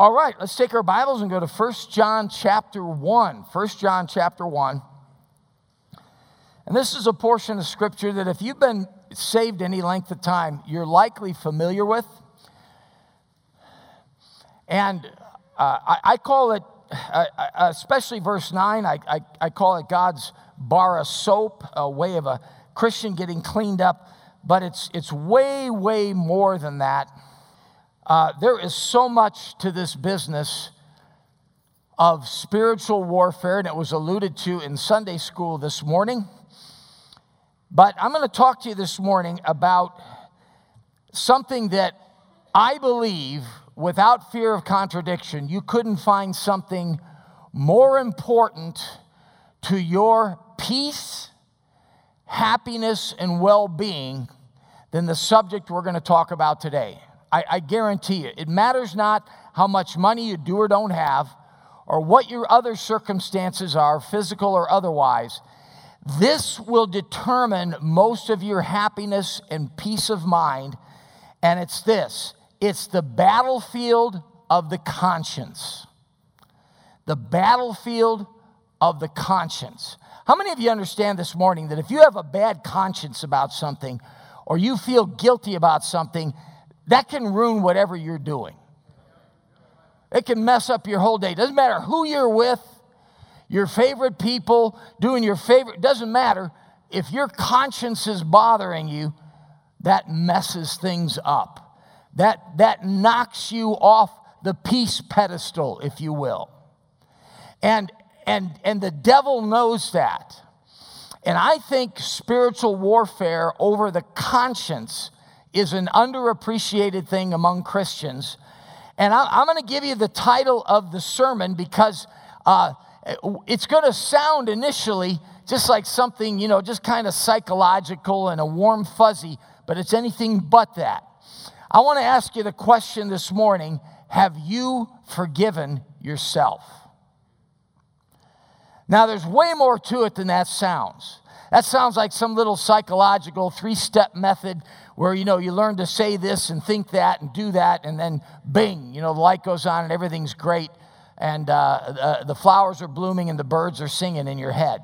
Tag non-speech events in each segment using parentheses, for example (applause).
All right, let's take our Bibles and go to 1 John chapter 1. 1 John chapter 1. And this is a portion of scripture that if you've been saved any length of time, you're likely familiar with. And uh, I, I, call it, uh, uh especially verse 9, I, I, I, call it God's bar of soap, a way of a Christian getting cleaned up. But it's, it's way, way more than that. Uh, there is so much to this business of spiritual warfare, and it was alluded to in Sunday school this morning. But I'm going to talk to you this morning about something that I believe, without fear of contradiction, you couldn't find something more important to your peace, happiness, and well being than the subject we're going to talk about today. I, I guarantee you, it matters not how much money you do or don't have, or what your other circumstances are, physical or otherwise. This will determine most of your happiness and peace of mind. And it's this it's the battlefield of the conscience. The battlefield of the conscience. How many of you understand this morning that if you have a bad conscience about something or you feel guilty about something, that can ruin whatever you're doing. It can mess up your whole day. Doesn't matter who you're with, your favorite people, doing your favorite, doesn't matter. If your conscience is bothering you, that messes things up. That, that knocks you off the peace pedestal, if you will. And, and, and the devil knows that. And I think spiritual warfare over the conscience is an underappreciated thing among Christians. And I'm, going to give you the title of the sermon because uh, it's going to sound initially just like something, you know, just kind of psychological and a warm fuzzy, but it's anything but that. I want to ask you the question this morning Have you forgiven yourself? Now, there's way more to it than that sounds. That sounds like some little psychological three step method where, you know, you learn to say this and think that and do that, and then bing, you know, the light goes on and everything's great, and uh, uh, the flowers are blooming and the birds are singing in your head.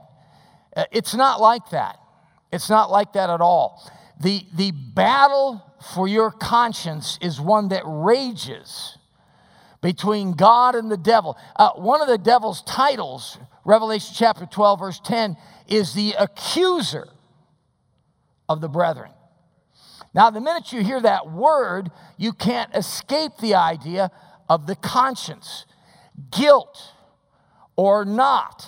Uh, it's not like that. It's not like that at all. The, the battle for your conscience is one that rages between God and the devil. Uh, one of the devil's titles, Revelation chapter 12, verse 10, is the accuser of the brethren. Now, the minute you hear that word, you can't escape the idea of the conscience, guilt or not,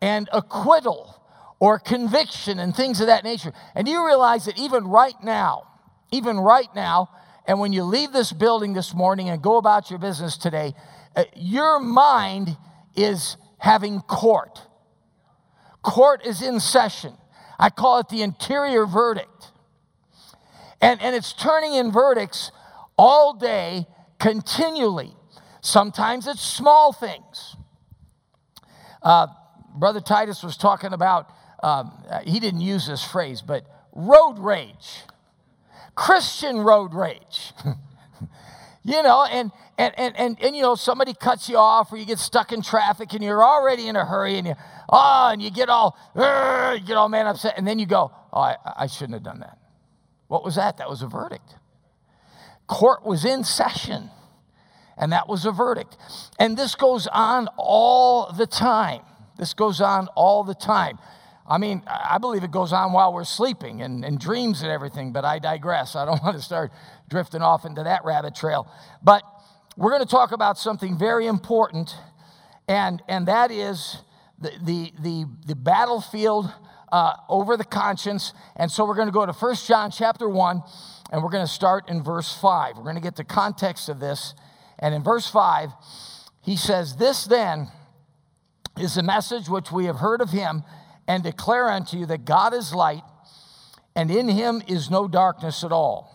and acquittal or conviction and things of that nature. And you realize that even right now, even right now, and when you leave this building this morning and go about your business today, uh, your mind is having court. Court is in session. I call it the interior verdict. And, and it's turning in verdicts all day, continually. Sometimes it's small things. Uh, Brother Titus was talking about, um, he didn't use this phrase, but road rage, Christian road rage. (laughs) you know, and, and, and, and, and, you know, somebody cuts you off or you get stuck in traffic and you're already in a hurry and you, oh, and you get all, you get all man upset, and then you go, oh, I, I shouldn't have done that. What was that? That was a verdict. Court was in session, and that was a verdict. And this goes on all the time. This goes on all the time. I mean, I believe it goes on while we're sleeping and, and dreams and everything, but I digress. I don't (laughs) want to start drifting off into that rabbit trail. But we're going to talk about something very important, and, and that is the, the, the, the battlefield uh, over the conscience. And so we're going to go to 1 John chapter 1, and we're going to start in verse 5. We're going to get the context of this. And in verse 5, he says, This then is the message which we have heard of him and declare unto you that God is light, and in him is no darkness at all.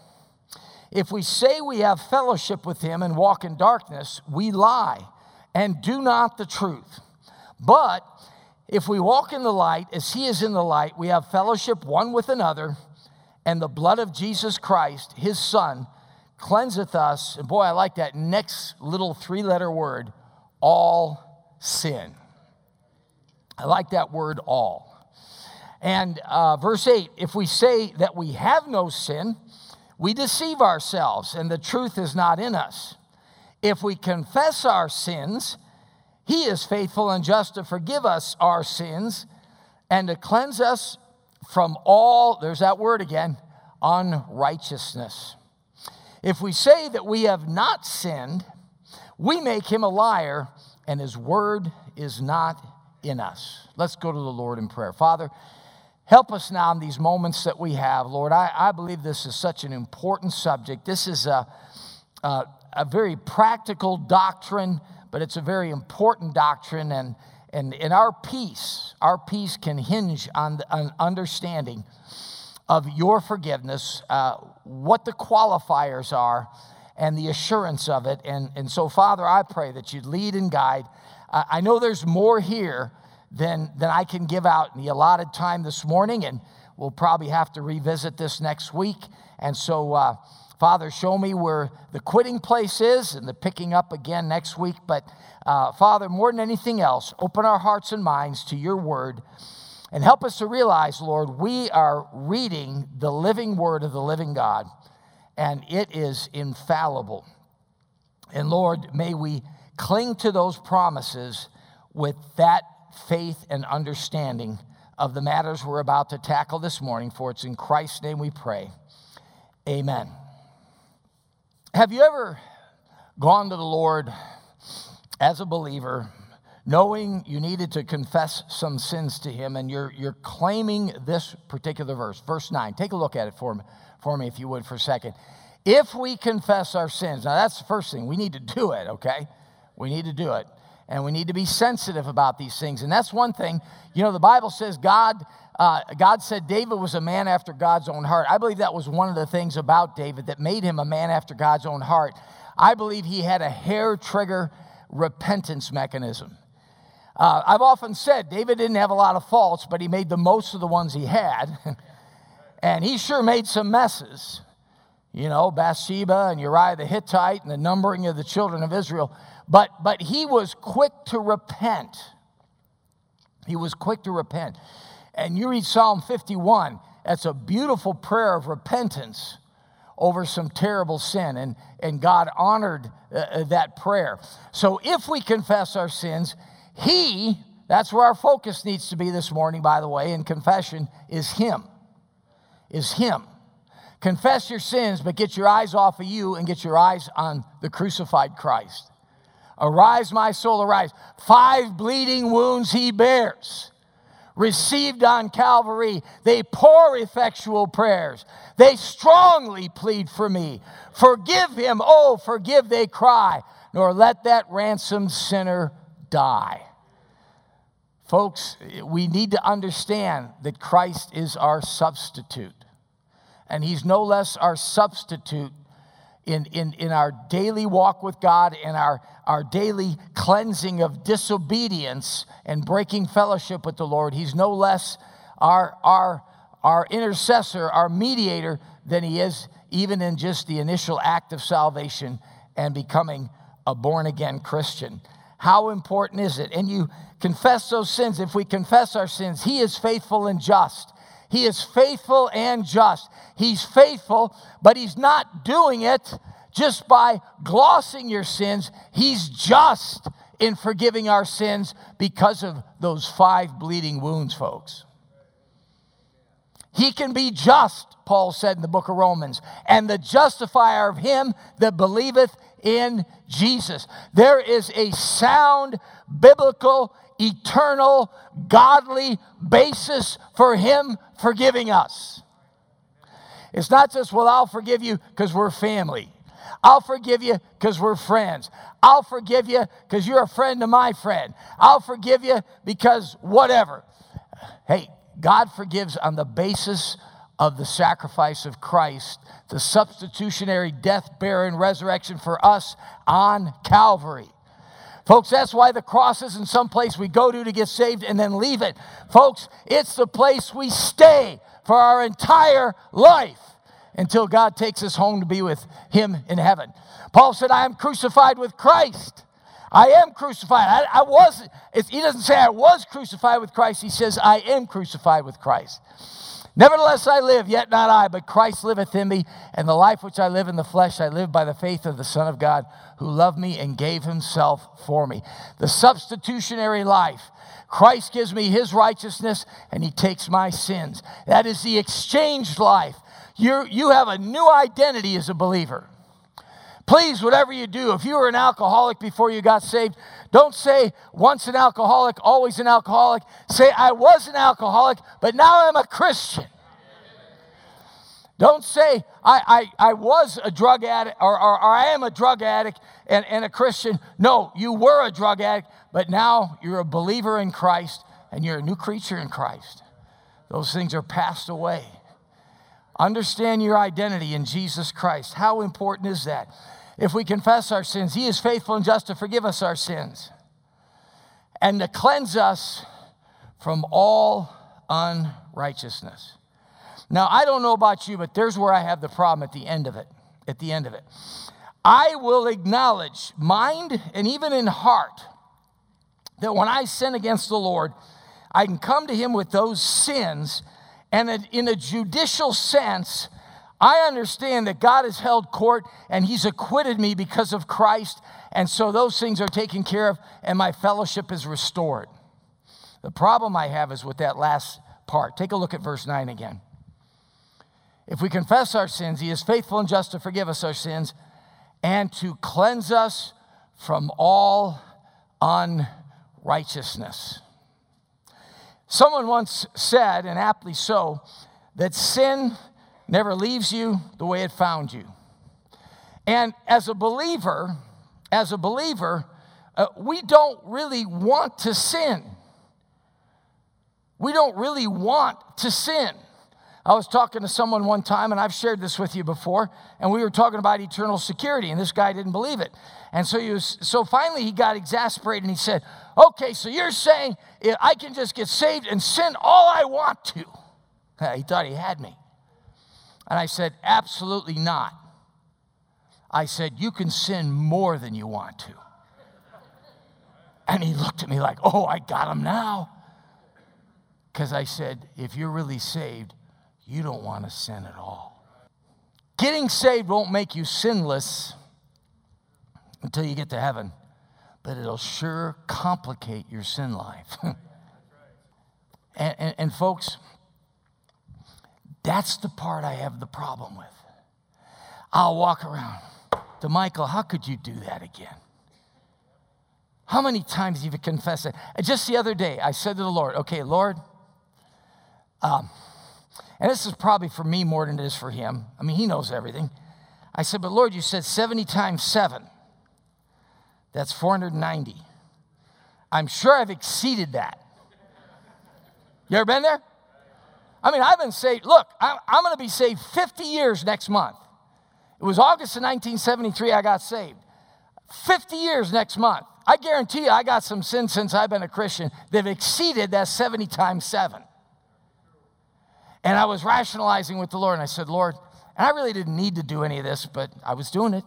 If we say we have fellowship with him and walk in darkness, we lie and do not the truth. But if we walk in the light as he is in the light, we have fellowship one with another, and the blood of Jesus Christ, his son, cleanseth us, and boy, I like that next little three letter word, all sin. I like that word all. And uh, verse 8 if we say that we have no sin, we deceive ourselves, and the truth is not in us. If we confess our sins, he is faithful and just to forgive us our sins and to cleanse us from all, there's that word again, unrighteousness. If we say that we have not sinned, we make him a liar, and his word is not in us. Let's go to the Lord in prayer. Father, help us now in these moments that we have. Lord, I, I believe this is such an important subject. This is a, a, a very practical doctrine, but it's a very important doctrine. And, and, and our peace, our peace can hinge on, on understanding of your forgiveness, uh, what the qualifiers are, and the assurance of it. And, and so, Father, I pray that you'd lead and guide. I know there's more here than, than I can give out in the allotted time this morning, and we'll probably have to revisit this next week. And so, uh, Father, show me where the quitting place is and the picking up again next week. But, uh, Father, more than anything else, open our hearts and minds to your word. And help us to realize, Lord, we are reading the living word of the living God, and it is infallible. And Lord, may we cling to those promises with that faith and understanding of the matters we're about to tackle this morning, for it's in Christ's name we pray. Amen. Have you ever gone to the Lord as a believer knowing you needed to confess some sins to him, and you're, you're claiming this particular verse, verse 9. Take a look at it for me, for me, if you would, for a second. If we confess our sins, now that's the first thing, we need to do it, okay? We need to do it. And we need to be sensitive about these things. And that's one thing, you know, the Bible says God. Uh, God said David was a man after God's own heart. I believe that was one of the things about David that made him a man after God's own heart. I believe he had a hair trigger repentance mechanism. Uh, I've often said David didn't have a lot of faults, but he made the most of the ones he had. (laughs) and he sure made some messes. You know, Bathsheba and Uriah the Hittite and the numbering of the children of Israel. But, but he was quick to repent. He was quick to repent. And you read Psalm 51, that's a beautiful prayer of repentance over some terrible sin. And, and God honored uh, that prayer. So if we confess our sins, he, that's where our focus needs to be this morning, by the way, in confession, is Him. Is Him. Confess your sins, but get your eyes off of you and get your eyes on the crucified Christ. Arise, my soul, arise. Five bleeding wounds He bears received on Calvary. They pour effectual prayers. They strongly plead for me. Forgive him, oh, forgive, they cry, nor let that ransomed sinner die. Folks, we need to understand that Christ is our substitute. And he's no less our substitute in, in, in our daily walk with God and our, our daily cleansing of disobedience and breaking fellowship with the Lord. He's no less our, our, our intercessor, our mediator, than he is even in just the initial act of salvation and becoming a born again Christian. How important is it? And you confess those sins. If we confess our sins, He is faithful and just. He is faithful and just. He's faithful, but He's not doing it just by glossing your sins. He's just in forgiving our sins because of those five bleeding wounds, folks. He can be just, Paul said in the book of Romans, and the justifier of him that believeth in Jesus. There is a sound, biblical, eternal, godly basis for Him forgiving us. It's not just, well, I'll forgive you because we're family. I'll forgive you because we're friends. I'll forgive you because you're a friend of my friend. I'll forgive you because whatever. Hey, God forgives on the basis of the sacrifice of Christ, the substitutionary death, burial, and resurrection for us on Calvary. Folks, that's why the cross isn't some place we go to to get saved and then leave it. Folks, it's the place we stay for our entire life. Until God takes us home to be with Him in heaven. Paul said, I am crucified with Christ. I am crucified. I, I was, he doesn't say I was crucified with Christ. He says, I am crucified with Christ. Nevertheless, I live, yet not I, but Christ liveth in me. And the life which I live in the flesh, I live by the faith of the Son of God, who loved me and gave himself for me. The substitutionary life. Christ gives me his righteousness and he takes my sins. That is the exchanged life. You you have a new identity as a believer. Please, whatever you do, if you were an alcoholic before you got saved, don't say once an alcoholic, always an alcoholic. Say, I was an alcoholic, but now I'm a Christian. Don't say, I, I, I was a drug addict or, or, or I am a drug addict and, and a Christian. No, you were a drug addict, but now you're a believer in Christ and you're a new creature in Christ. Those things are passed away. Understand your identity in Jesus Christ. How important is that? If we confess our sins, He is faithful and just to forgive us our sins and to cleanse us from all unrighteousness. Now, I don't know about you, but there's where I have the problem at the end of it. At the end of it. I will acknowledge, mind and even in heart, that when I sin against the Lord, I can come to Him with those sins, and in a judicial sense, I understand that God has held court and He's acquitted me because of Christ. And so those things are taken care of and my fellowship is restored. The problem I have is with that last part. Take a look at verse 9 again. If we confess our sins, He is faithful and just to forgive us our sins and to cleanse us from all unrighteousness. Someone once said, and aptly so, that sin never leaves you the way it found you. And as a believer, as a believer, uh, we don't really want to sin. We don't really want to sin. I was talking to someone one time, and I've shared this with you before, and we were talking about eternal security, and this guy didn't believe it. And so he was, so finally he got exasperated and he said, Okay, so you're saying I can just get saved and sin all I want to. (laughs) He thought he had me. And I said, Absolutely not. I said, You can sin more than you want to. And he looked at me like, Oh, I got him now. Because I said, If you're really saved, you don't want to sin at all. Getting saved won't make you sinless until you get to heaven, but it'll sure complicate your sin life. (laughs) and, and, and folks, that's the part I have the problem with. I'll walk around to Michael, how could you do that again? How many times have you confessed it? Just the other day, I said to the Lord, okay, Lord, um, and this is probably for me more than it is for him. I mean, he knows everything. I said, but Lord, you said 70 times 7. That's 490. I'm sure I've exceeded that. You ever been there? I mean, I've been saved. Look, I'm, I'm going to be saved 50 years next month. It was August of 1973 I got saved. 50 years next month. I guarantee you, I got some sins since I've been a Christian that have exceeded that 70 times 7. And I was rationalizing with the Lord, and I said, Lord, and I really didn't need to do any of this, but I was doing it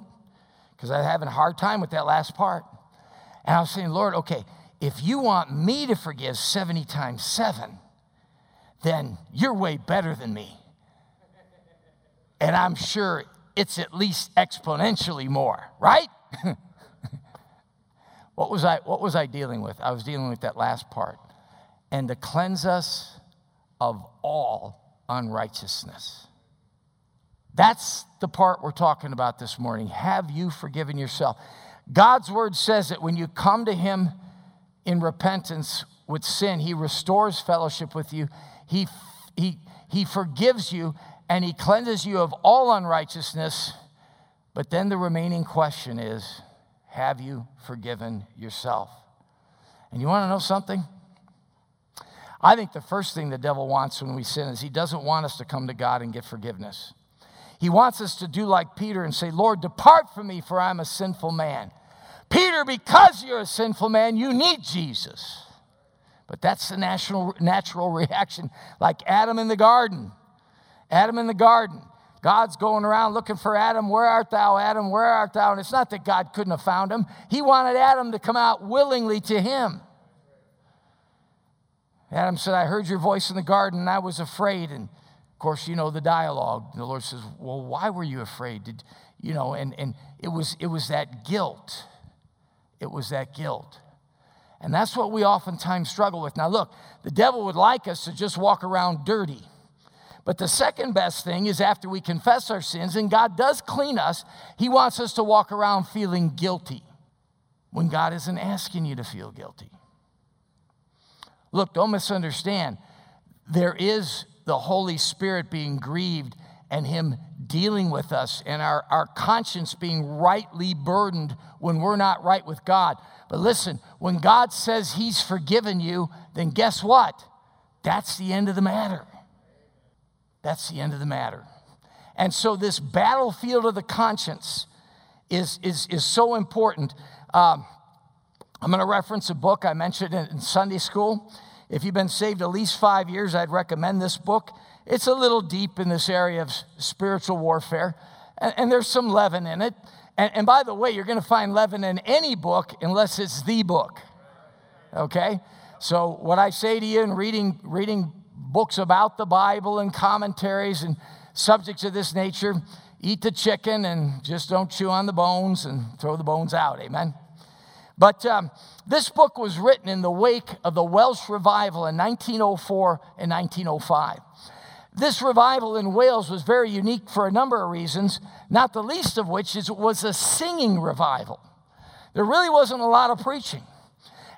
because I was having a hard time with that last part. And I was saying, Lord, okay, if you want me to forgive 70 times 7, then you're way better than me. And I'm sure it's at least exponentially more, right? (laughs) what was I what was I dealing with? I was dealing with that last part. And to cleanse us of all unrighteousness. That's the part we're talking about this morning. Have you forgiven yourself? God's word says that when you come to him in repentance with sin, he restores fellowship with you he, he, he forgives you and He cleanses you of all unrighteousness. But then the remaining question is have you forgiven yourself? And you want to know something? I think the first thing the devil wants when we sin is he doesn't want us to come to God and get forgiveness. He wants us to do like Peter and say, Lord, depart from me, for I'm a sinful man. Peter, because you're a sinful man, you need Jesus. But that's the natural, natural (laughs) reaction, like Adam in the garden. Adam in the garden. God's going around looking for Adam. Where art thou, Adam? Where art thou? And it's not that God couldn't have found him. He wanted Adam to come out willingly to him. Adam said, I heard your voice in the garden and I was afraid. And of course, you know the dialogue. The Lord says, Well, why were you afraid? Did, you know, and, and it was it was that guilt. It was that guilt. And that's what we oftentimes struggle with. Now, look, the devil would like us to just walk around dirty. But the second best thing is after we confess our sins and God does clean us, He wants us to walk around feeling guilty when God isn't asking you to feel guilty. Look, don't misunderstand. There is the Holy Spirit being grieved and Him dealing with us and our, our conscience being rightly burdened when we're not right with God. But listen, when God says He's forgiven you, then guess what? That's the end of the matter. That's the end of the matter. And so, this battlefield of the conscience is, is, is so important. Um, I'm going to reference a book I mentioned in, Sunday school. If you've been saved at least five years, I'd recommend this book. It's a little deep in this area of spiritual warfare, and, and there's some leaven in it. And, and by the way, you're going to find leaven in any book unless it's the book. Okay? So, what I say to you in reading, reading books about the Bible and commentaries and subjects of this nature, eat the chicken and just don't chew on the bones and throw the bones out. Amen. But um, this book was written in the wake of the Welsh revival in 1904 and 1905. This revival in Wales was very unique for a number of reasons, not the least of which is it was a singing revival. There really wasn't a lot of preaching.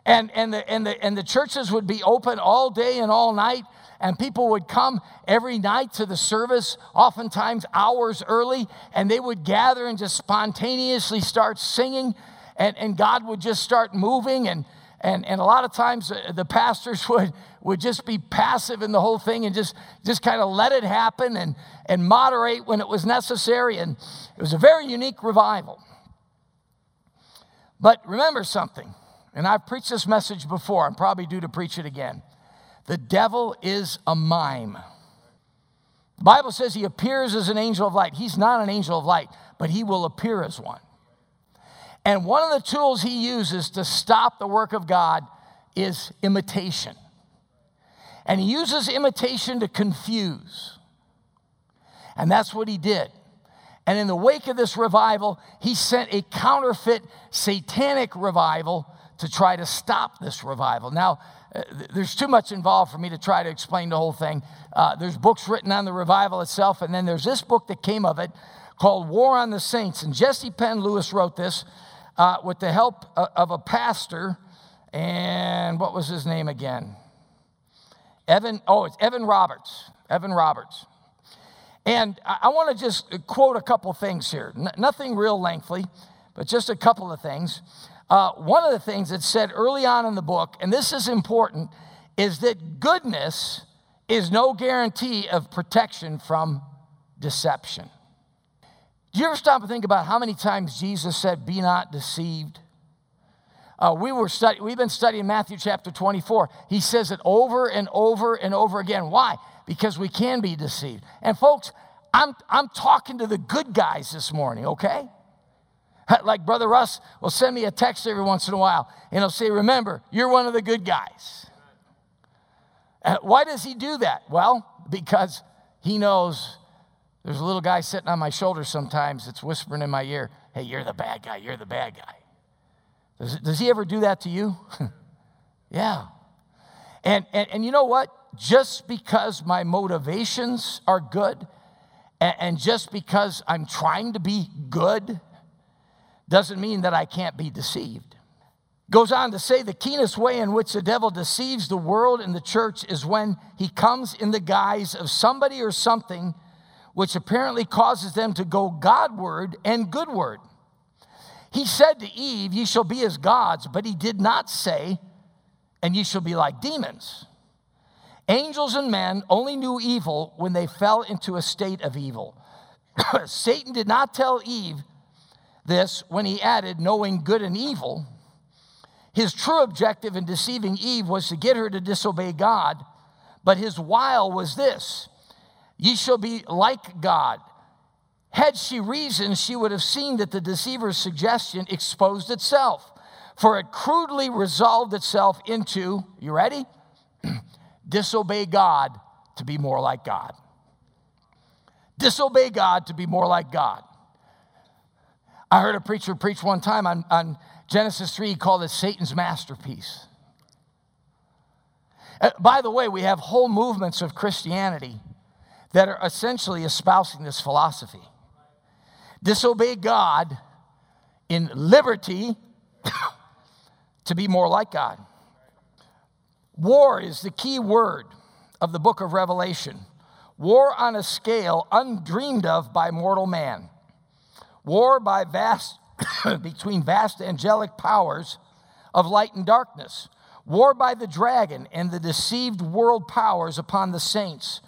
And, and, the, and, the, and the churches would be open all day and all night and people would come every night to the service, oftentimes hours early, and they would gather and just spontaneously start singing, and, and God would just start moving. And, and, and a lot of times uh, the pastors (laughs) would, would just be passive in the whole thing and just, just kind of let it happen and, and moderate when it was necessary. And it was a very unique revival. But remember something, and I've preached this message before, I'm probably due to preach it again. The devil is a mime. The Bible says he appears as an angel of light. He's not an angel of light, but he will appear as one. And one of the tools he uses to stop the work of God is imitation. And he uses imitation to confuse. And that's what he did. And in the wake of this revival, he sent a counterfeit satanic revival to try to stop this revival. Now, uh, there's too much involved for me to try to explain the whole thing. Uh, there's books written on the revival itself, and then there's this book that came of it called War on the Saints. And Jessie Penn-Lewis wrote this uh, with the help uh, of a pastor, and what was his name again? Evan, oh, it's Evan Roberts. Evan Roberts. And I, want to just quote a couple things here. N- nothing real lengthy, but just a couple of things. Uh, one of the things that's said early on in the book, and this is important, is that goodness is no guarantee of protection from deception. Do you ever stop and think about how many times Jesus said, Be not deceived? Uh, we were study, we've been studying Matthew chapter 24. He says it over and over and over again. Why? Because we can be deceived. And folks, I'm, I'm talking to the good guys this morning, okay? Like Brother Russ will send me a text every once in a while and he'll say, Remember, you're one of the good guys. Uh, why does he do that? Well, because he knows there's a little guy sitting on my shoulder sometimes that's whispering in my ear, Hey, you're the bad guy, you're the bad guy. Does, does he ever do that to you? (laughs) yeah. And, and, and you know what? Just because my motivations are good, and, and just because I'm trying to be good, doesn't mean that I can't be deceived. Goes on to say the keenest way in which the devil deceives the world and the church is when he comes in the guise of somebody or something which apparently causes them to go Godward and goodward. He said to Eve, Ye shall be as gods, but he did not say, And ye shall be like demons. Angels and men only knew evil when they fell into a state of evil. (coughs) Satan did not tell Eve this when he added knowing good and evil. His true objective in deceiving Eve was to get her to disobey God, but his wile was this Ye shall be like God. Had she reasoned, she would have seen that the deceiver's suggestion exposed itself, for it crudely resolved itself into, you ready? (clears throat) Disobey God to be more like God. Disobey God to be more like God. I heard a preacher preach one time on, on Genesis 3, he called it Satan's masterpiece. Uh, by the way, we have whole movements of Christianity that are essentially espousing this philosophy disobey God in liberty (coughs) to be more like God. War is the key word of the book of Revelation. War on a scale undreamed of by mortal man. War by vast (coughs) between vast angelic powers of light and darkness. War by the dragon and the deceived world powers upon the saints.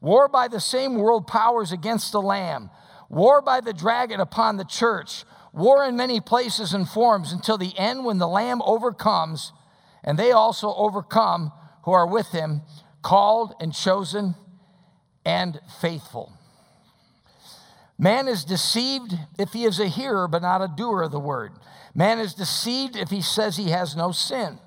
War by the same world powers against the Lamb war by the dragon upon the church, war in many places and forms until the end when the Lamb overcomes, and they also overcome who are with him, called and chosen and faithful. Man is deceived if he is a hearer but not a doer of the word. Man is deceived if he says he has no sin.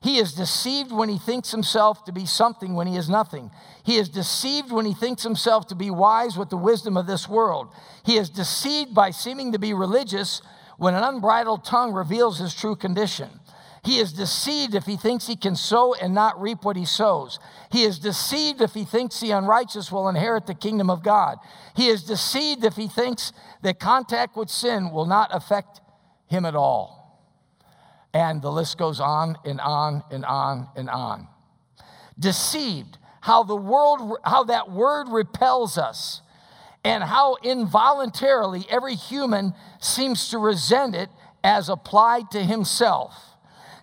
He is deceived when he thinks himself to be something when he is nothing. He is deceived when he thinks himself to be wise with the wisdom of this world. He is deceived by seeming to be religious when an unbridled tongue reveals his true condition. He is deceived if he thinks he can sow and not reap what he sows. He is deceived if he thinks the unrighteous will inherit the kingdom of God. He is deceived if he thinks that contact with sin will not affect him at all. And the list goes on and on and on and on. Deceived, how the world, how that word repels us, and how involuntarily every human seems to resent it as applied to himself,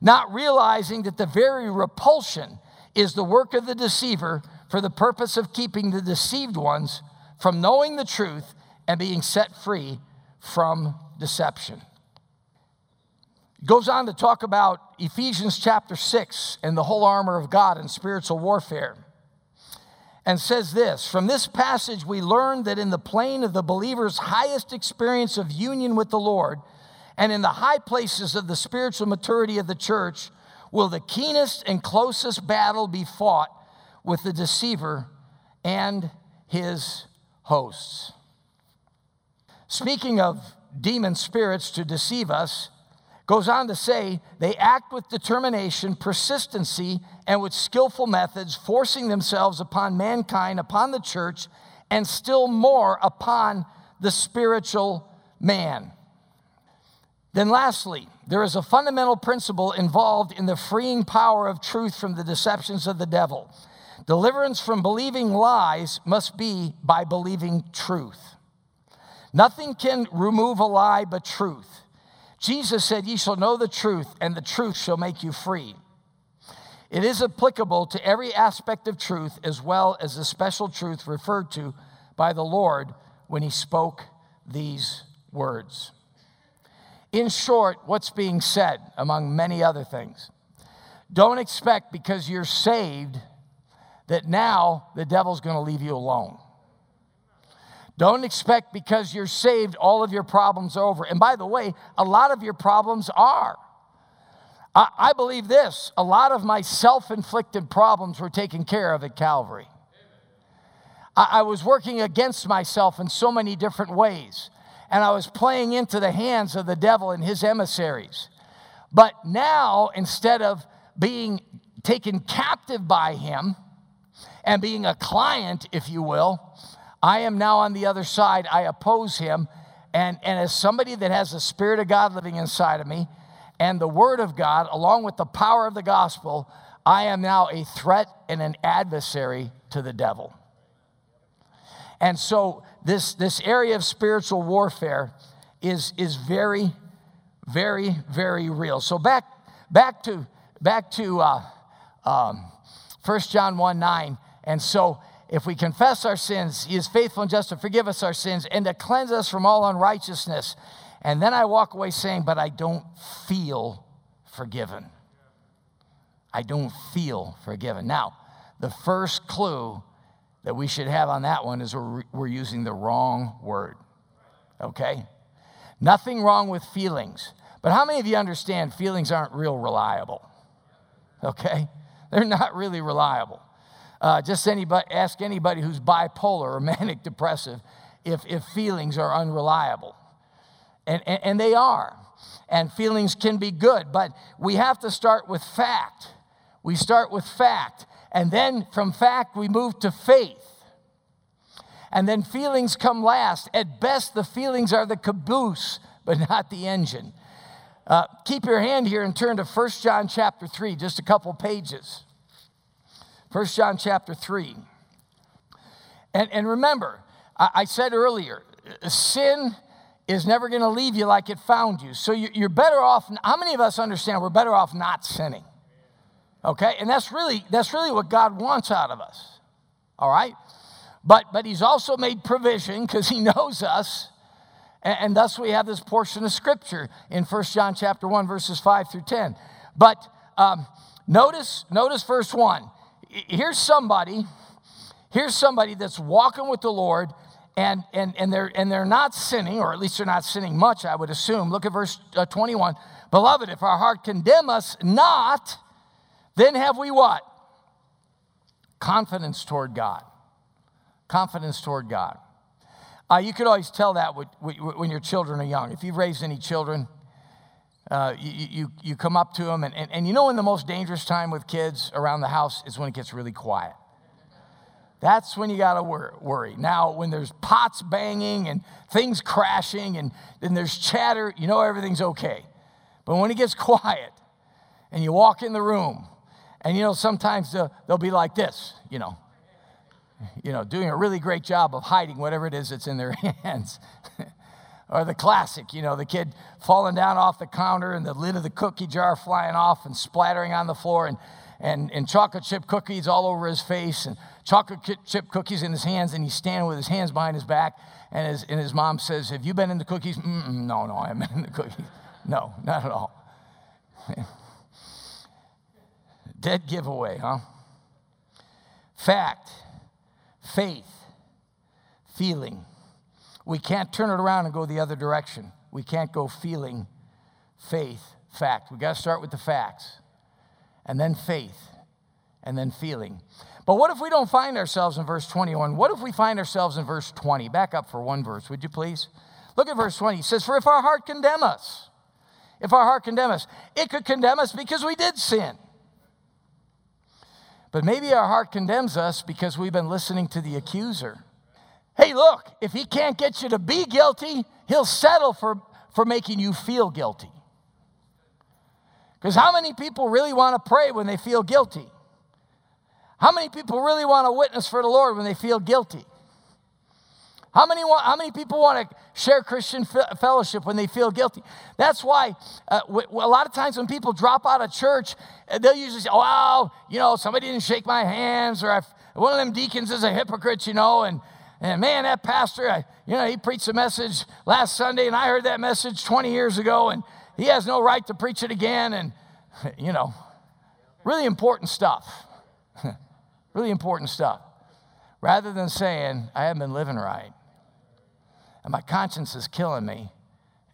not realizing that the very repulsion is the work of the deceiver for the purpose of keeping the deceived ones from knowing the truth and being set free from deception. Goes on to talk about Ephesians chapter 6 and the whole armor of God and spiritual warfare. And says this From this passage, we learn that in the plane of the believer's highest experience of union with the Lord, and in the high places of the spiritual maturity of the church, will the keenest and closest battle be fought with the deceiver and his hosts. Speaking of demon spirits to deceive us, Goes on to say, they act with determination, persistency, and with skillful methods, forcing themselves upon mankind, upon the church, and still more upon the spiritual man. Then, lastly, there is a fundamental principle involved in the freeing power of truth from the deceptions of the devil. Deliverance from believing lies must be by believing truth. Nothing can remove a lie but truth. Jesus said, Ye shall know the truth, and the truth shall make you free. It is applicable to every aspect of truth as well as the special truth referred to by the Lord when he spoke these words. In short, what's being said, among many other things, don't expect because you're saved that now the devil's going to leave you alone. Don't expect because you're saved, all of your problems are over. And by the way, a lot of your problems are. I, I believe this a lot of my self inflicted problems were taken care of at Calvary. I, I was working against myself in so many different ways, and I was playing into the hands of the devil and his emissaries. But now, instead of being taken captive by him and being a client, if you will, I am now on the other side. I oppose him. And, and as somebody that has the Spirit of God living inside of me and the Word of God, along with the power of the gospel, I am now a threat and an adversary to the devil. And so this, this area of spiritual warfare is, is very, very, very real. So back, back to, back to uh, um, 1 John 1 9. And so if we confess our sins, He is faithful and just to forgive us our sins and to cleanse us from all unrighteousness. And then I walk away saying, But I don't feel forgiven. I don't feel forgiven. Now, the first clue that we should have on that one is we're, we're using the wrong word. Okay? Nothing wrong with feelings. But how many of you understand feelings aren't real reliable? Okay? They're not really reliable. Uh, just anybody, ask anybody who's bipolar or (laughs) manic depressive if, if feelings are unreliable. And, and, and they are. And feelings can be good, but we have to start with fact. We start with fact. And then from fact, we move to faith. And then feelings come last. At best, the feelings are the caboose, but (laughs) not the engine. Uh, keep your hand here and turn to 1 John chapter 3, just a couple pages. 1 John chapter 3. And, and remember, I, I said earlier, sin is never going to leave you like it found you. So you, you're better off. How many of us understand we're better off not sinning? Okay, and that's really that's really what God wants out of us. All right, but but He's also made provision because He (laughs) knows us, and, and, thus we have this portion of Scripture in 1 John chapter one verses five through ten. But um, notice notice verse one. Here's somebody. Here's somebody that's walking with the Lord and, and, and, they're, and they're not sinning, or at least they're not sinning much, I would assume. Look at verse uh, 21. Beloved, if our heart condemn us not, then have we what? Confidence toward God. Confidence toward God. Uh, you could always tell that when your children are young. If you've raised any children, uh, you, you, you come up to them, and, and, and you know when the most dangerous time with kids around the house is when it gets really quiet. That's when you got to worry. Now, when there's pots banging and things crashing and then there's chatter, you know everything's okay. But when it gets (laughs) quiet and you walk in the room, and you know, sometimes they'll, they'll be like this, you know, you know, doing a really great job of hiding whatever it is that's in their (laughs) hands. Or the classic, you know, the kid falling down off the counter and the lid of the cookie jar flying off and splattering on the floor and, and, and chocolate chip cookies all over his face and chocolate chip cookies in his hands, and he's standing with his hands behind his back. And his, and his mom says, Have you been in the cookies? Mm-mm, no, no, I haven't been in the cookies. (laughs) No, not at all. (laughs) Dead giveaway, huh? Fact, faith, feeling. We can't turn it around and go the other direction. We can't go feeling, faith, fact. We got to start with the facts, and then faith, and then feeling. But what if we don't find ourselves in verse 21? What if we find ourselves in verse 20? Back up for one verse, would you please? Look at verse 20. It says, For if our heart condemn us, if our heart condemn us, it could condemn us because we did sin. But maybe our heart condemns us because we've been listening to the accuser. Hey, look, if he can't get you to be guilty, he'll settle for, for making you feel guilty. Because how many people really want to pray when they feel guilty? How many people really want to witness for the Lord when they feel guilty? How many, want, how many people want to share Christian fellowship when they feel guilty? That's why uh, a lot of times when people drop out of church, uh, they'll usually say, oh, wow, you know, somebody didn't shake my hands, or one of them deacons is a hypocrite, you know, and, and man, that pastor, I, you know, he preached a message last Sunday, and I heard that message 20 years ago, and he has no right to preach it again, and, (laughs) you know, really important stuff. (laughs) Really important stuff. Rather than saying, I haven't been living right, and my conscience is killing me,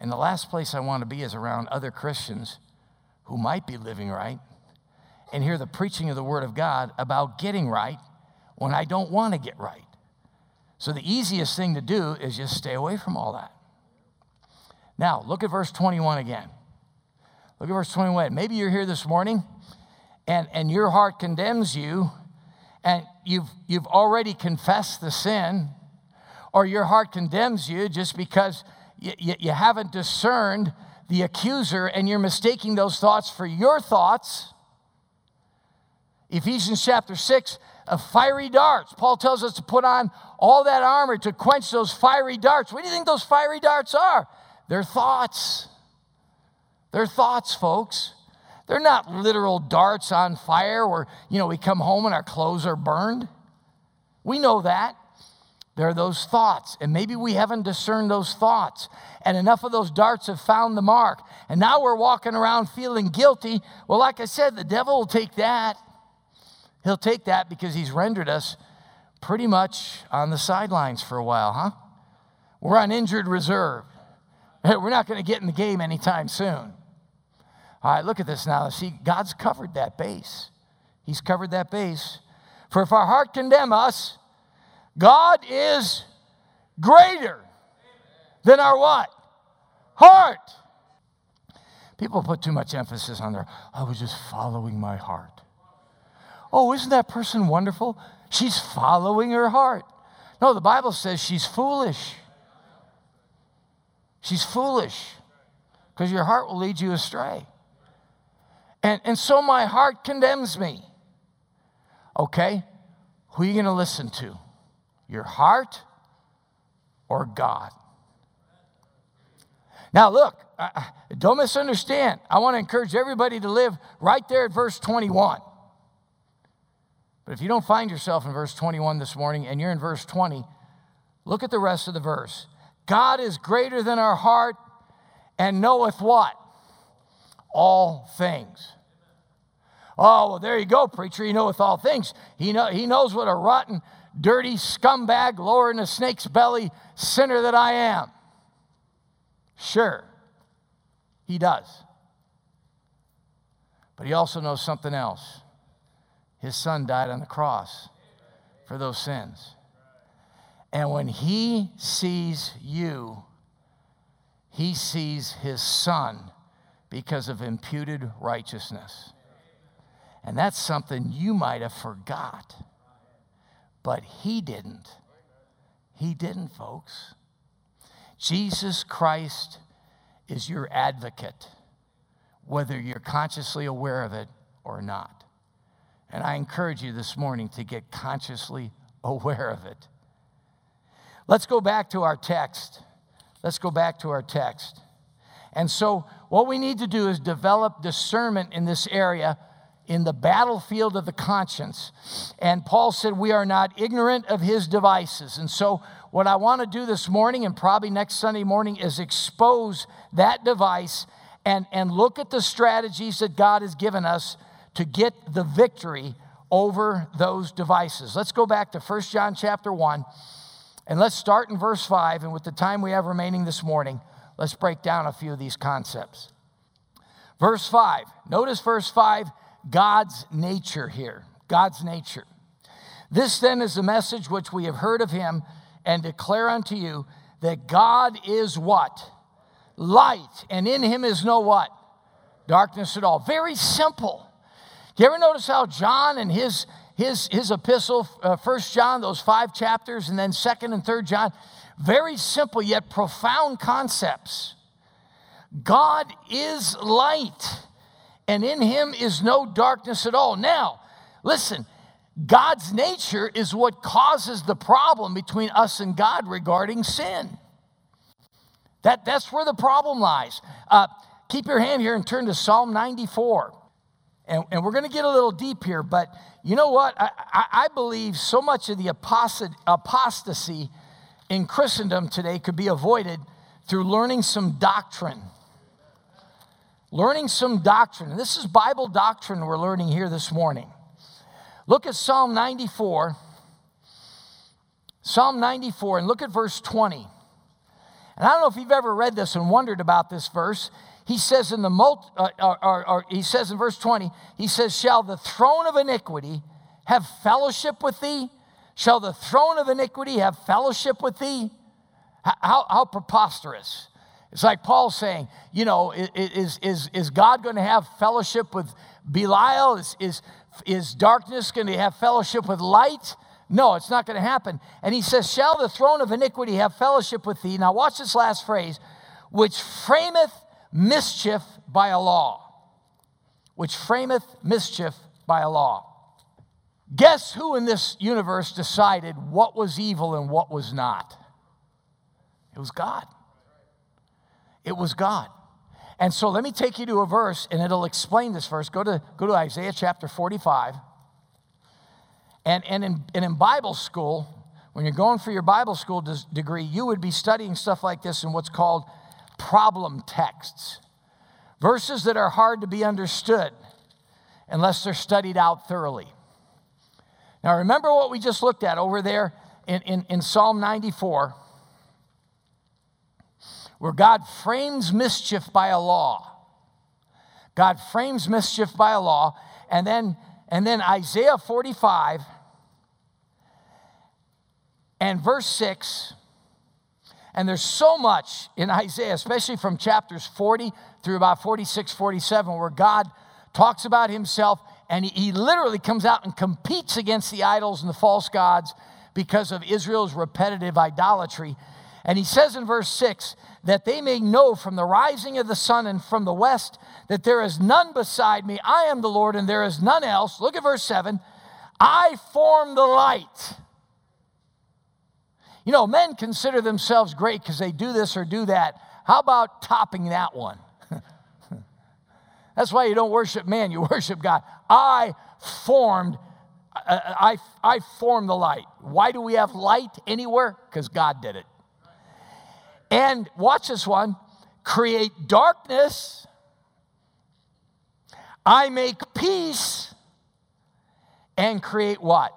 and the last place I want to be is around other Christians who might be living right and hear the preaching of the Word of God about getting right when I don't want to get right. So the easiest thing to do is just stay away from all that. Now, look at verse 21 again. Look at verse 21. Maybe you're here this morning and, and your heart condemns you and you've, you've already confessed the sin, or your heart condemns you just because you, you, you haven't discerned the accuser and you're mistaking those thoughts for your thoughts. Ephesians chapter 6, a fiery darts. Paul tells us to put on all that armor to quench those fiery darts. What do you think those fiery darts are? They're thoughts. They're thoughts, folks. They're not literal darts on fire where, you know, we come home and our clothes are burned. We know that. There are those thoughts, and maybe we haven't discerned those thoughts, and enough of those darts have found the mark, and now we're walking around feeling guilty. Well, like I said, the devil will take that. He'll take that because he's rendered us pretty much on the sidelines for a while, huh? We're on injured reserve. (laughs) We're not going to get in the game anytime soon. All right, look at this now. See, God's covered that base. He's covered that base. For if our heart condemn us, God is greater than our what? Heart. People put too much emphasis on their, I was just following my heart. Oh, isn't that person wonderful? She's following her heart. No, the Bible says she's foolish. She's foolish because your heart will lead you astray. And, and so my heart condemns me. Okay, who are you going to listen to? Your heart or God? Now, look, don't misunderstand. I want to encourage everybody to live right there at verse 21. But if you don't find yourself in verse 21 this morning and you're in verse 20, look at the rest of the verse. God is greater than our heart and knoweth what? All things. Oh, well, there you go, preacher. He knoweth all things. He, know, he knows what a rotten, dirty scumbag, lower in a snake's belly sinner that I am. Sure, he does. But he also knows something else. His son died on the cross for those sins. And when he sees you, he sees his son because of imputed righteousness. And that's something you might have forgot. But he didn't. He didn't, folks. Jesus Christ is your advocate, whether you're consciously aware of it or not. And I encourage you this morning to get consciously (laughs) aware of it. Let's go back to our text. Let's go back to our text. And so, what we need to do is develop discernment in this area in the battlefield of the conscience. And Paul said, We are not ignorant of his devices. And so, what I want to do this morning and probably next Sunday morning is expose that device and, and look at the strategies that God has given us to get the victory over those devices. Let's go back to 1 John chapter 1 and let's start in verse 5. And with the time we have remaining this morning, let's break down a few of these concepts. Verse 5. Notice verse 5 God's nature here. God's nature. This then is the message which we have heard of him and declare unto you that God is what? Light, and in him is no what? Darkness at all. Very simple. You ever notice how John and his his, his epistle, uh, First John, those five chapters, and then Second and Third John, very simple yet profound concepts. God is light, and in him is no darkness at all. Now, listen, God's nature is what causes the problem between us and God regarding sin. That, that's where the problem lies. Uh, keep your hand here and turn to Psalm 94. And, and we're going to get a little deep here, but you know what? I, I, believe so much of the apostasy in Christendom today could be avoided through learning some doctrine. Learning some doctrine. This is Bible doctrine we're learning here this morning. Look at Psalm 94. Psalm 94, and look at verse 20. And I don't know if you've ever read this and wondered about this verse. He says in the multi, uh, or, or, or he says in verse 20, he says, Shall the throne of iniquity have fellowship with thee? Shall the throne of iniquity have fellowship with thee? How, how preposterous. It's like Paul saying, you know, is, is, is God going to have fellowship with Belial? Is, is, is darkness going to have fellowship with light? No, it's not going to happen. And he says, Shall the throne of iniquity have fellowship with thee? Now, watch this last phrase, which frameth mischief by a law, which frameth mischief by a law. Guess who in this universe decided what was evil and what was not? It was God. It was God. And so let me take you to a verse and it'll explain this verse. Go to, go to Isaiah chapter 45. And, and, in, and in Bible school, when you're going for your Bible school degree, you would be studying stuff like this in what's called problem texts. Verses that are hard to be understood unless they're studied out thoroughly. Now, remember what we just looked at over there in, in, in Psalm 94. where God frames mischief by a law. God frames mischief by a law. And then, and then Isaiah 45 and verse 6. And there's so much in Isaiah, especially from chapters 40 through about 46, 47, where God talks about himself and he, literally comes out and competes against the idols and the false gods because of Israel's repetitive idolatry. And he says in verse 6 that they may know from the rising of the sun and from the west that there is none beside me. I am the Lord and there is none else. Look at verse 7. I form the light. You know, men consider themselves great because they do this or do that. How about topping that one? (laughs) That's why you don't worship man, you (laughs) worship God. I formed I, I, I formed the light. Why do we have light anywhere? Because God did it. And watch this one create darkness. I make peace and create what?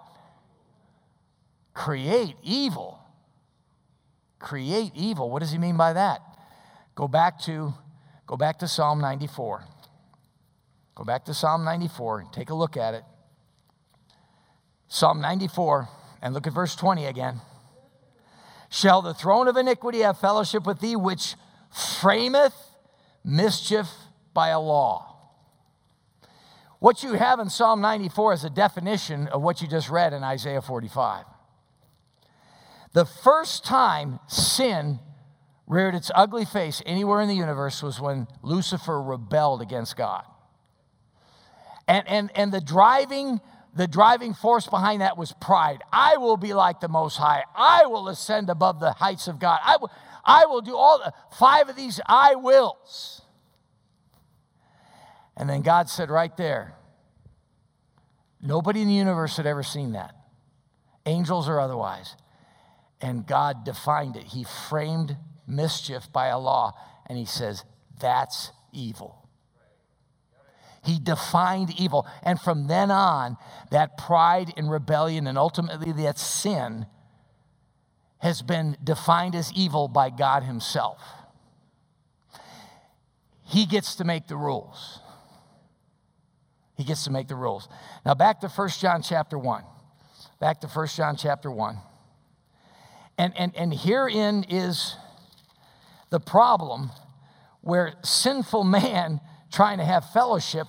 Create evil. Create evil. What does he mean by that? Go back to go back to Psalm 94. Go back to Psalm 94 and take a look at it. Psalm 94 and look at verse 20 again. Shall the throne of iniquity have fellowship with thee, which frameth mischief by a law? What you have in Psalm 94 is a definition of what you just read in Isaiah 45. The first time sin reared its ugly face anywhere in the universe was when Lucifer rebelled against God. And, and, and the driving the driving force behind that was pride. I will be like the Most High. I will ascend above the heights of God. I will, I will do all the five of these I wills. And then God said right there, nobody in the universe had ever seen that, angels or otherwise. And God defined it. He framed mischief by a law, and He says, that's evil. He defined evil. And from then on, that pride and rebellion and ultimately that sin has been defined as evil by God Himself. He gets to make the rules. He gets to make the rules. Now back to 1 John chapter 1. Back to 1 John chapter 1. And, and, and herein is the problem where sinful (laughs) man trying to have fellowship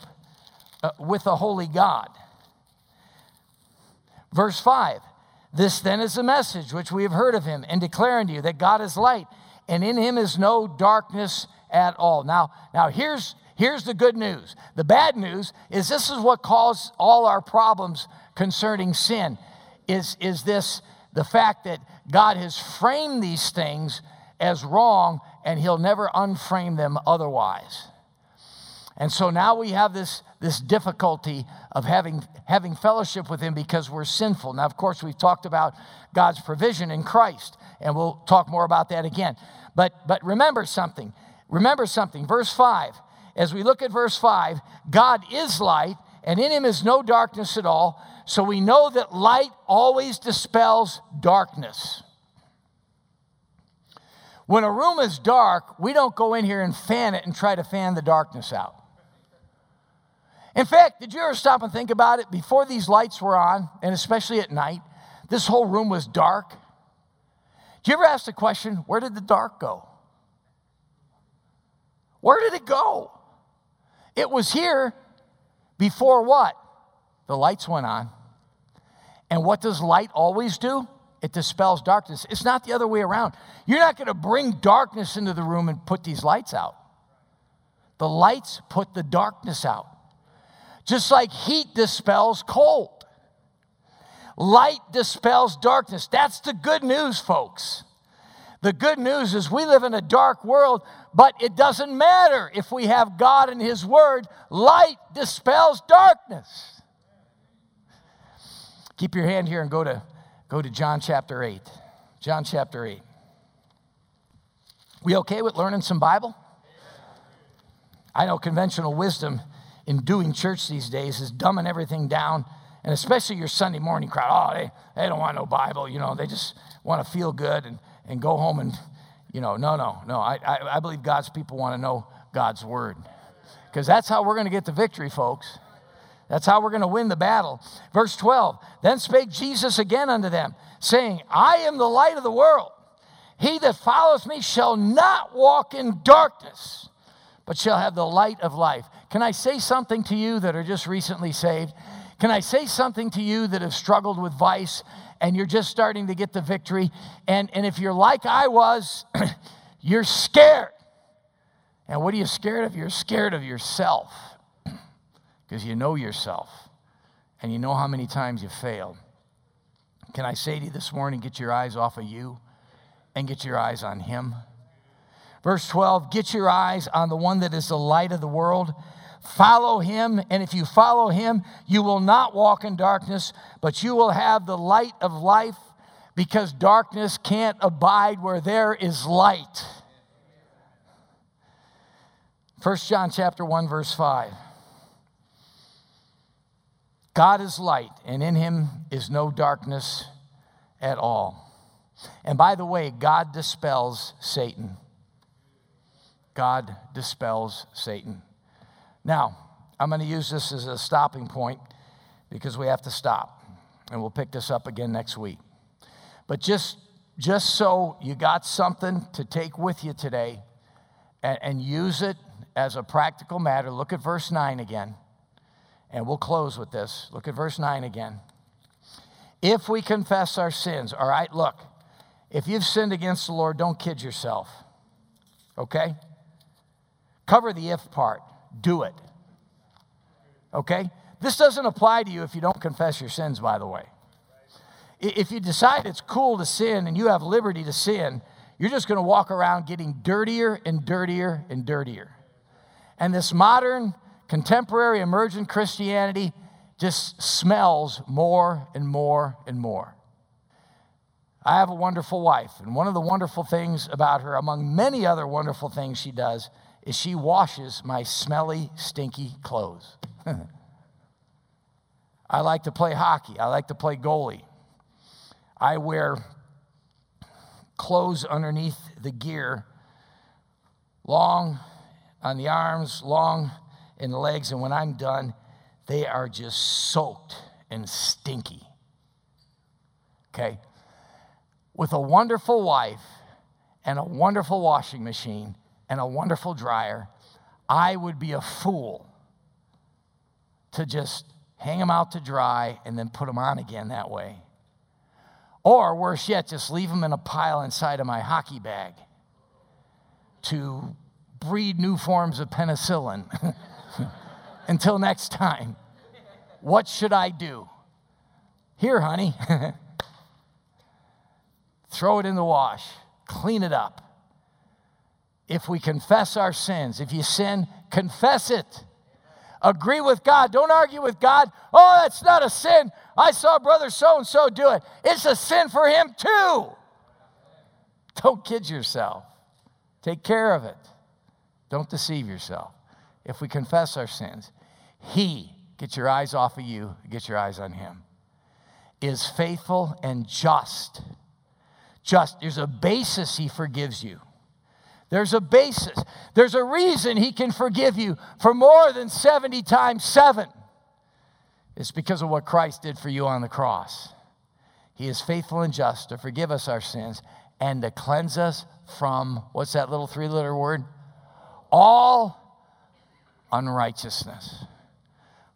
uh, with a holy God. Verse 5 This then is the message which we have heard of him and declare unto you that God is light, and in him is no darkness at all. Now, now here's, here's the good news. The bad news is this is what caused all our problems concerning sin, is, is this the fact that God has framed these things as wrong and he'll never unframe them otherwise. And so now we have this, this difficulty of having, having fellowship with Him because we're sinful. Now, of course, we've talked about God's provision in Christ, and we'll talk more about that again. But, but remember something. Remember something. Verse 5. As we look at verse 5, God is light, and in Him is no darkness at all. So we know that light always dispels darkness. When a room is dark, we don't go in here and fan it and try to fan the darkness out. In fact, did you ever stop and think about it? Before these lights were on, and especially at night, this whole room was dark. Do you ever ask the question, where did the dark go? Where did it go? It was here before what? The lights went on. And what does light always do? It dispels darkness. It's not the other way around. You're not going to bring darkness into the room and put these lights out. The lights put the darkness out. Just like heat dispels cold, light dispels darkness. That's the good news, folks. The good news is we live in a dark world, but it doesn't matter if we have God and His Word. Light dispels darkness. Keep your hand here and go to, go to John chapter 8. John chapter 8. We okay with learning some Bible? I know conventional wisdom in doing church these days is dumbing everything down, and especially your Sunday morning crowd. Oh, they, they don't want no Bible, you know, they just want to feel good and, and go home and, you know, no, no, no. I, I, I believe God's people want to know God's word because that's how we're going to get the victory, folks. That's how we're going to win the battle. Verse 12 Then spake Jesus again unto them, saying, I am the light of the world. He that followeth me shall not walk in darkness, but shall have the light of life. Can I say something to you that are just recently saved? Can I say something to you that have struggled with vice and you're just starting to get the victory? And, and if you're like I was, (clears throat) you're scared. And what are you scared of? You're scared of yourself because you know yourself and you know how many times you failed. Can I say to you this morning, get your eyes off of you and get your eyes on Him? Verse 12, get your eyes on the one that is the light of the world. Follow him, and if you follow him, you will not walk in darkness, but you will have the light of life because darkness can't abide where there is light. 1 John chapter 1 verse 5. God is light, and in him is no darkness at all. And by the way, God dispels Satan. God dispels Satan. Now, I'm going to use this as a stopping point because we have to stop. And we'll pick this up again next week. But just, just so you got something to take with you today and, and use it as a practical matter, look at verse 9 again. And we'll close with this. Look at verse 9 again. If we confess our sins, all right, look, if you've sinned against the Lord, don't kid yourself. Okay? Cover the if part, do it. Okay? This doesn't apply to you if you don't confess your sins, by the way. If you decide it's cool to sin and you have liberty to sin, you're just going to walk around getting dirtier and dirtier and dirtier. And this modern contemporary emergent Christianity just smells more and more and more. I have a wonderful wife, and one of the wonderful things about her, among many other wonderful things she does, is she washes my smelly, stinky clothes. (laughs) I like to play hockey, I like to play goalie. I wear clothes underneath the gear, long on the arms, long the legs, and when I'm done, they are just soaked and stinky. Okay? With a wonderful wife and a wonderful washing machine and a wonderful dryer, I would be a fool to just hang them out to dry and then put them on again that way. Or worse yet, just leave them in a pile inside of my hockey bag to breed new forms of penicillin. (laughs) Until next time, what should I do? Here, honey. (laughs) Throw it in the wash, clean it up. If we confess our sins, if you sin, confess it. Agree with God. Don't argue with God. Oh, that's not a sin. I saw brother so and so do it. It's a sin for him too. Don't kid yourself. Take care of it. Don't deceive yourself. If we confess our sins, he, get your eyes off of you, get your eyes on Him, is faithful and just. Just, there's a basis He forgives you. There's a basis. There's a reason He can forgive you for more than 70 times seven. It's because of what Christ did for you on the cross. He is faithful and just to forgive us our sins and to cleanse us from, what's that little three letter word? All unrighteousness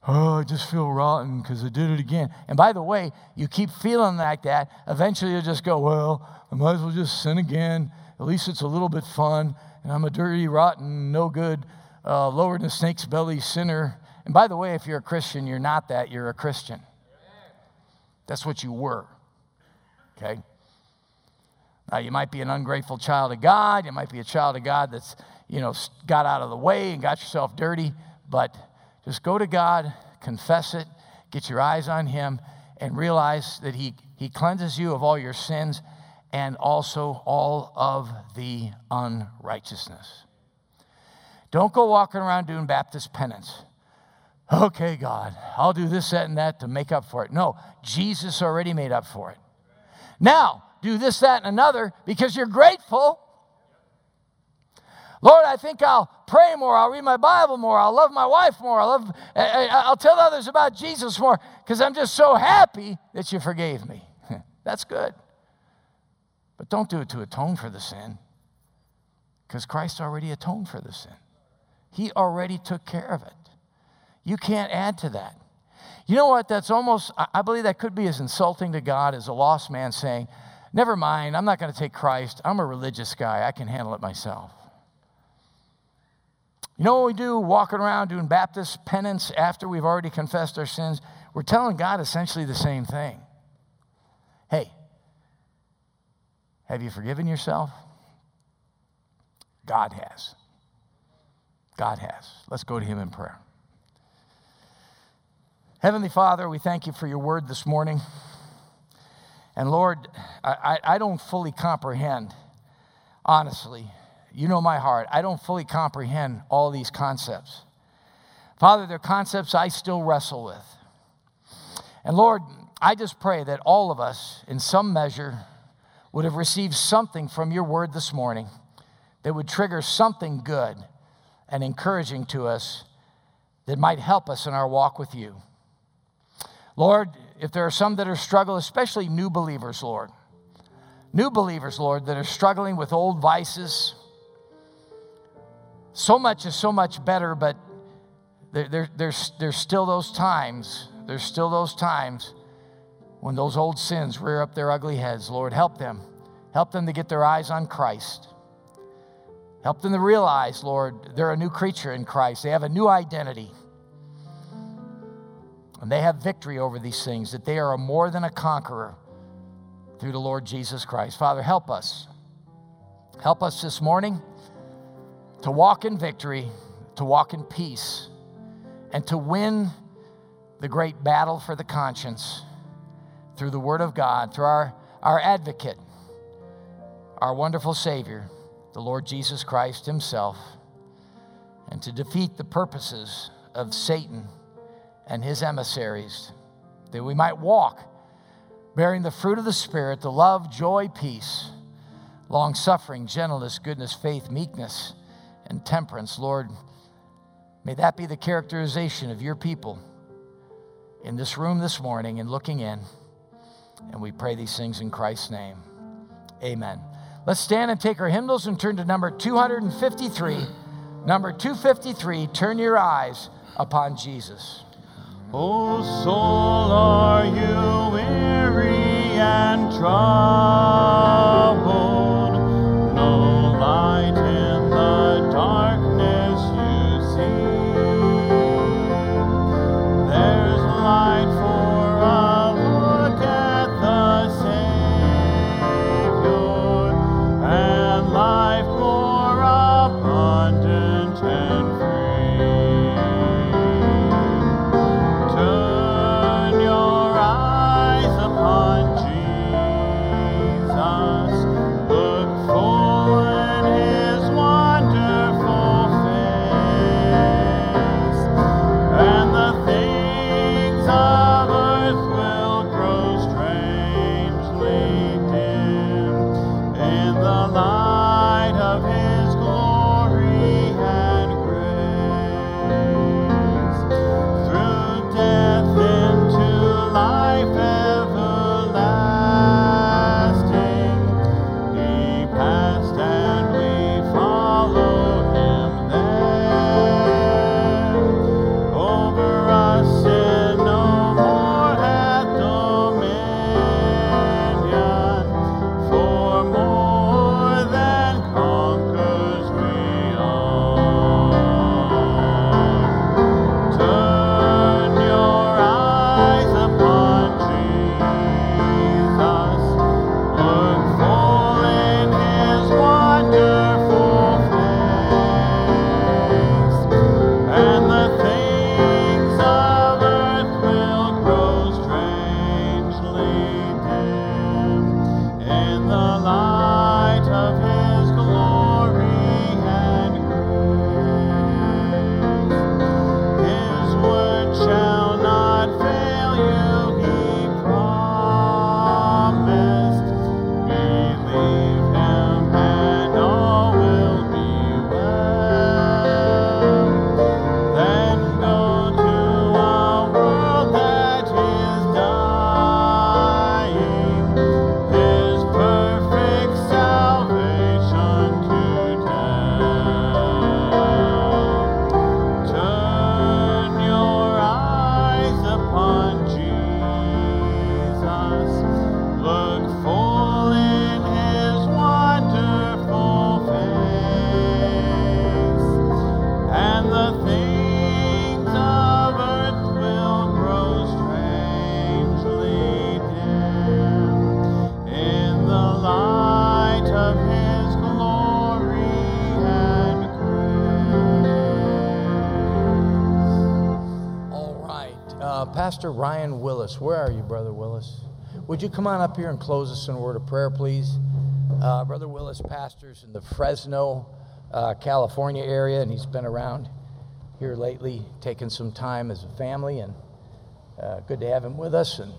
oh, I just feel rotten because I did it again. And by the way, you keep feeling like that, eventually you'll just go, well, I might as well just sin again. At least it's a little bit fun. And I'm a dirty, rotten, no good, uh, lower than a snake's belly sinner. And by the way, if you're a Christian, you're not that, you're a Christian. That's what you were. Okay? Now, you might be an ungrateful child of God. You might be a child of God that's, you know, got out of the way and got yourself dirty. But just go to God, confess it, get your eyes on Him, and realize that He, he cleanses you of all your sins and also all of the unrighteousness. Don't go walking around doing Baptist penance. Okay, God, I'll do this, that, and that to make up for it. No, Jesus already made up for it. Now, do this, that, and another because you're grateful. Lord, I think I'll pray more. I'll read my Bible more. I'll love my wife more. I'll, love, I'll tell others about Jesus more because I'm just so happy that you forgave me. (laughs) That's good. But don't do it to atone for the sin because Christ already atoned for the sin. He already took care of it. You can't add to that. You know what? That's almost, I believe that could be as insulting to God as a lost man saying, Never mind, I'm not going to take Christ. I'm a religious guy. I can handle it myself. You know what we do walking around doing Baptist penance after we've already confessed our sins? We're telling God essentially the same thing. Hey, have you forgiven yourself? God has. God has. Let's go to Him in prayer. Heavenly Father, we thank you for your word this morning. And Lord, I, I, don't fully comprehend, honestly, you know my heart. I don't fully comprehend all these concepts. Father, they're concepts I still wrestle with. And Lord, I just pray that all of us, in some measure, would have received something from your word this morning that would trigger something good and encouraging to us that might help us in our walk with you. Lord, if there are some that are struggling, especially new believers, Lord, new believers, Lord, that are struggling with old vices, so much is so much better, but there, there, there's, there's still those times, there's still those times when those old sins rear up their ugly heads. Lord, help them. Help them to get their eyes on Christ. Help them to realize, Lord, they're a new creature in Christ. They have a new identity. And they have victory over these things, that they are more than a conqueror through the Lord Jesus Christ. Father, help us. Help us this morning to walk in victory, to walk in peace, and to win the great battle for the conscience through the Word of God, through our, our advocate, our wonderful Savior, the Lord Jesus Christ Himself, and to defeat the purposes of Satan and his emissaries, that we might walk bearing the fruit of the Spirit, the love, joy, peace, long suffering, gentleness, goodness, faith, meekness and temperance. Lord, may that be the characterization of your people in this room this morning and looking in. And we pray these things in Christ's name. Amen. Let's stand and take our hymnals and turn to number 253. Number 253, turn your eyes upon Jesus. Oh, soul, are you weary and troubled? Pastor Ryan Willis. Where are you, Brother Willis? Would you come on up here and close us in a word of prayer, please? Uh, Brother Willis pastors in the Fresno, uh, California area, and he's been around here lately, taking some time as a family, and uh, good to have him with us. And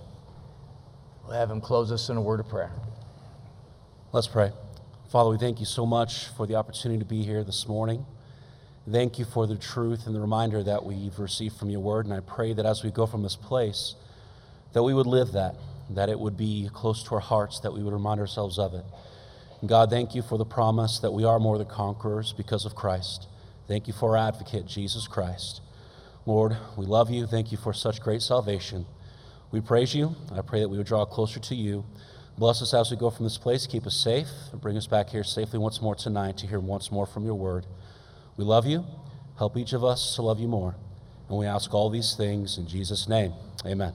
we'll have him close us in a word of prayer. Let's pray. Father, we thank you so much for the opportunity to be here this morning. Thank you for the truth and the reminder that we've received from your word. And I pray that as we go from this place, that we would live that, that it would be close to our hearts, that we would remind ourselves of it. And God, thank you for the promise that we are more than conquerors because of Christ. Thank you for our advocate, Jesus Christ. Lord, we love you. Thank you for such great salvation. We praise you. I pray that we would draw closer to you. Bless us as we go from this place. Keep us safe and bring us back here safely once more tonight to hear once more from your word. We love you. Help each of us to love you more. And we ask all these things in Jesus' name. Amen.